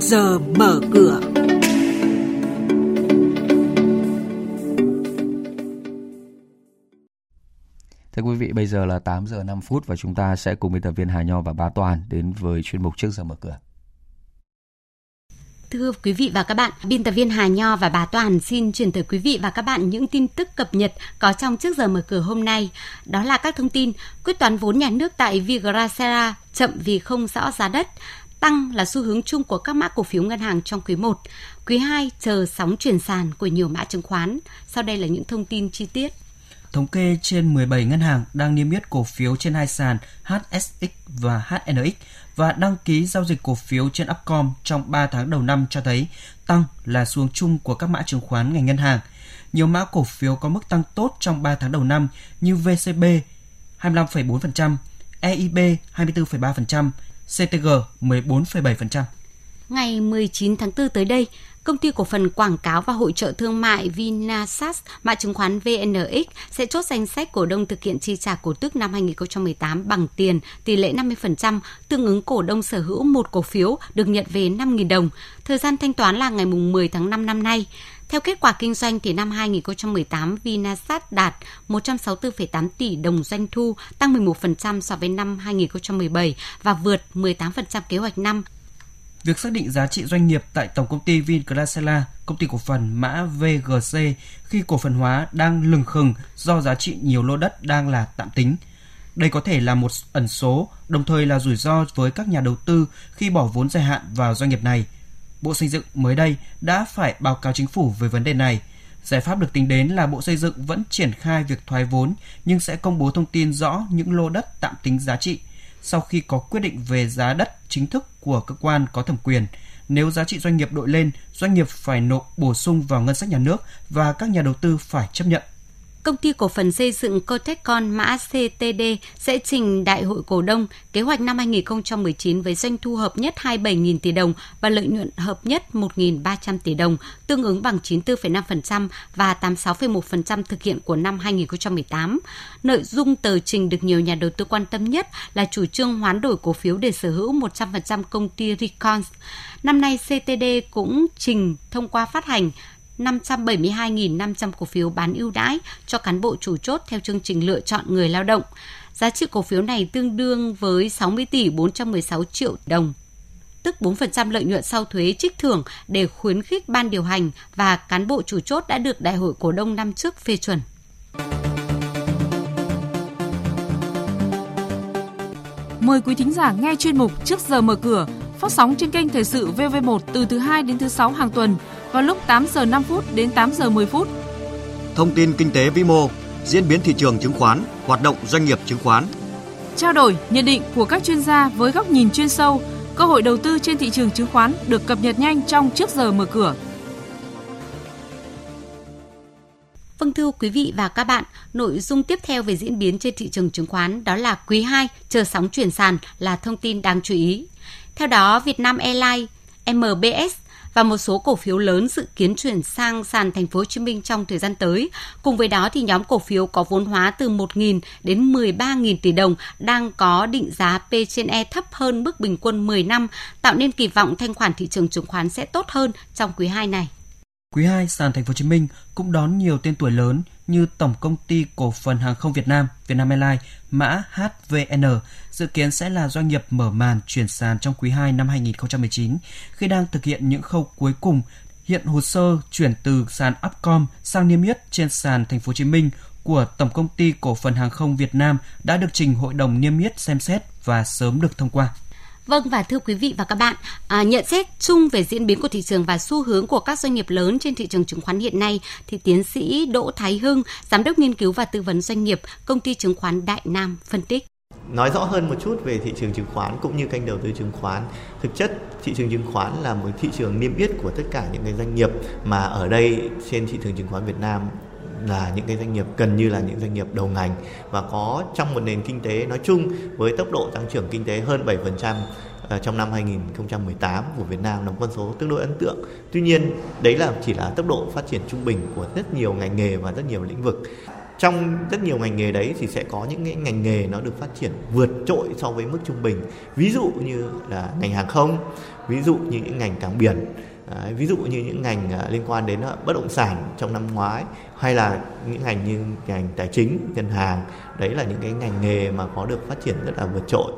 giờ mở cửa. Thưa quý vị, bây giờ là 8 giờ 5 phút và chúng ta sẽ cùng biên tập viên Hà Nho và Bá Toàn đến với chuyên mục trước giờ mở cửa. Thưa quý vị và các bạn, biên tập viên Hà Nho và bà Toàn xin truyền tới quý vị và các bạn những tin tức cập nhật có trong trước giờ mở cửa hôm nay. Đó là các thông tin quyết toán vốn nhà nước tại Vigracera chậm vì không rõ giá đất, tăng là xu hướng chung của các mã cổ phiếu ngân hàng trong quý 1. Quý 2 chờ sóng chuyển sàn của nhiều mã chứng khoán. Sau đây là những thông tin chi tiết. Thống kê trên 17 ngân hàng đang niêm yết cổ phiếu trên hai sàn HSX và HNX và đăng ký giao dịch cổ phiếu trên Upcom trong 3 tháng đầu năm cho thấy tăng là xuống chung của các mã chứng khoán ngành ngân hàng. Nhiều mã cổ phiếu có mức tăng tốt trong 3 tháng đầu năm như VCB 25,4%, EIB 24,3%, CTG 14,7%. Ngày 19 tháng 4 tới đây, Công ty cổ phần quảng cáo và hội trợ thương mại Vinasas, mã chứng khoán VNX sẽ chốt danh sách cổ đông thực hiện chi trả cổ tức năm 2018 bằng tiền tỷ lệ 50%, tương ứng cổ đông sở hữu một cổ phiếu được nhận về 5.000 đồng. Thời gian thanh toán là ngày 10 tháng 5 năm nay. Theo kết quả kinh doanh thì năm 2018, Vinasat đạt 164,8 tỷ đồng doanh thu, tăng 11% so với năm 2017 và vượt 18% kế hoạch năm Việc xác định giá trị doanh nghiệp tại Tổng công ty Vinclasela, công ty cổ phần mã VGC khi cổ phần hóa đang lừng khừng do giá trị nhiều lô đất đang là tạm tính. Đây có thể là một ẩn số, đồng thời là rủi ro với các nhà đầu tư khi bỏ vốn dài hạn vào doanh nghiệp này. Bộ Xây dựng mới đây đã phải báo cáo chính phủ về vấn đề này. Giải pháp được tính đến là Bộ Xây dựng vẫn triển khai việc thoái vốn nhưng sẽ công bố thông tin rõ những lô đất tạm tính giá trị sau khi có quyết định về giá đất chính thức của cơ quan có thẩm quyền. Nếu giá trị doanh nghiệp đội lên, doanh nghiệp phải nộp bổ sung vào ngân sách nhà nước và các nhà đầu tư phải chấp nhận. Công ty cổ phần xây dựng Cotecon mã CTD sẽ trình Đại hội cổ đông kế hoạch năm 2019 với doanh thu hợp nhất 27.000 tỷ đồng và lợi nhuận hợp nhất 1.300 tỷ đồng, tương ứng bằng 94,5% và 86,1% thực hiện của năm 2018. Nội dung tờ trình được nhiều nhà đầu tư quan tâm nhất là chủ trương hoán đổi cổ phiếu để sở hữu 100% công ty Recons. Năm nay CTD cũng trình thông qua phát hành 572.500 cổ phiếu bán ưu đãi cho cán bộ chủ chốt theo chương trình lựa chọn người lao động. Giá trị cổ phiếu này tương đương với 60 tỷ 416 triệu đồng tức 4% lợi nhuận sau thuế trích thưởng để khuyến khích ban điều hành và cán bộ chủ chốt đã được Đại hội cổ đông năm trước phê chuẩn. Mời quý thính giả nghe chuyên mục Trước giờ mở cửa, phát sóng trên kênh Thời sự VV1 từ thứ 2 đến thứ 6 hàng tuần vào lúc 8 giờ 5 phút đến 8 giờ 10 phút. Thông tin kinh tế vĩ mô, diễn biến thị trường chứng khoán, hoạt động doanh nghiệp chứng khoán. Trao đổi, nhận định của các chuyên gia với góc nhìn chuyên sâu, cơ hội đầu tư trên thị trường chứng khoán được cập nhật nhanh trong trước giờ mở cửa. Vâng thưa quý vị và các bạn, nội dung tiếp theo về diễn biến trên thị trường chứng khoán đó là quý 2 chờ sóng chuyển sàn là thông tin đáng chú ý. Theo đó, Vietnam Airlines, MBS và một số cổ phiếu lớn dự kiến chuyển sang sàn thành phố Hồ Chí Minh trong thời gian tới. Cùng với đó thì nhóm cổ phiếu có vốn hóa từ 1.000 đến 13.000 tỷ đồng đang có định giá P trên E thấp hơn mức bình quân 10 năm, tạo nên kỳ vọng thanh khoản thị trường chứng khoán sẽ tốt hơn trong quý 2 này. Quý 2, sàn thành phố Hồ Chí Minh cũng đón nhiều tên tuổi lớn như Tổng công ty Cổ phần Hàng không Việt Nam, Vietnam Airlines, mã HVN dự kiến sẽ là doanh nghiệp mở màn chuyển sàn trong quý 2 năm 2019 khi đang thực hiện những khâu cuối cùng hiện hồ sơ chuyển từ sàn Upcom sang niêm yết trên sàn thành phố Hồ Chí Minh của Tổng công ty Cổ phần Hàng không Việt Nam đã được trình Hội đồng niêm yết xem xét và sớm được thông qua. Vâng và thưa quý vị và các bạn, à, nhận xét chung về diễn biến của thị trường và xu hướng của các doanh nghiệp lớn trên thị trường chứng khoán hiện nay thì tiến sĩ Đỗ Thái Hưng, giám đốc nghiên cứu và tư vấn doanh nghiệp, công ty chứng khoán Đại Nam phân tích. Nói rõ hơn một chút về thị trường chứng khoán cũng như kênh đầu tư chứng khoán. Thực chất thị trường chứng khoán là một thị trường niêm yết của tất cả những cái doanh nghiệp mà ở đây trên thị trường chứng khoán Việt Nam là những cái doanh nghiệp gần như là những doanh nghiệp đầu ngành và có trong một nền kinh tế nói chung với tốc độ tăng trưởng kinh tế hơn 7% ờ, trong năm 2018 của Việt Nam là một con số tương đối ấn tượng. Tuy nhiên, đấy là chỉ là tốc độ phát triển trung bình của rất nhiều ngành nghề và rất nhiều lĩnh vực. trong rất nhiều ngành nghề đấy thì sẽ có những cái ngành nghề nó được phát triển vượt trội so với mức trung bình ví dụ như là ngành hàng không ví dụ như những ngành cảng biển Đấy, ví dụ như những ngành à, liên quan đến à, bất động sản trong năm ngoái hay là những ngành như ngành tài chính ngân hàng đấy là những cái ngành nghề mà có được phát triển rất là vượt trội.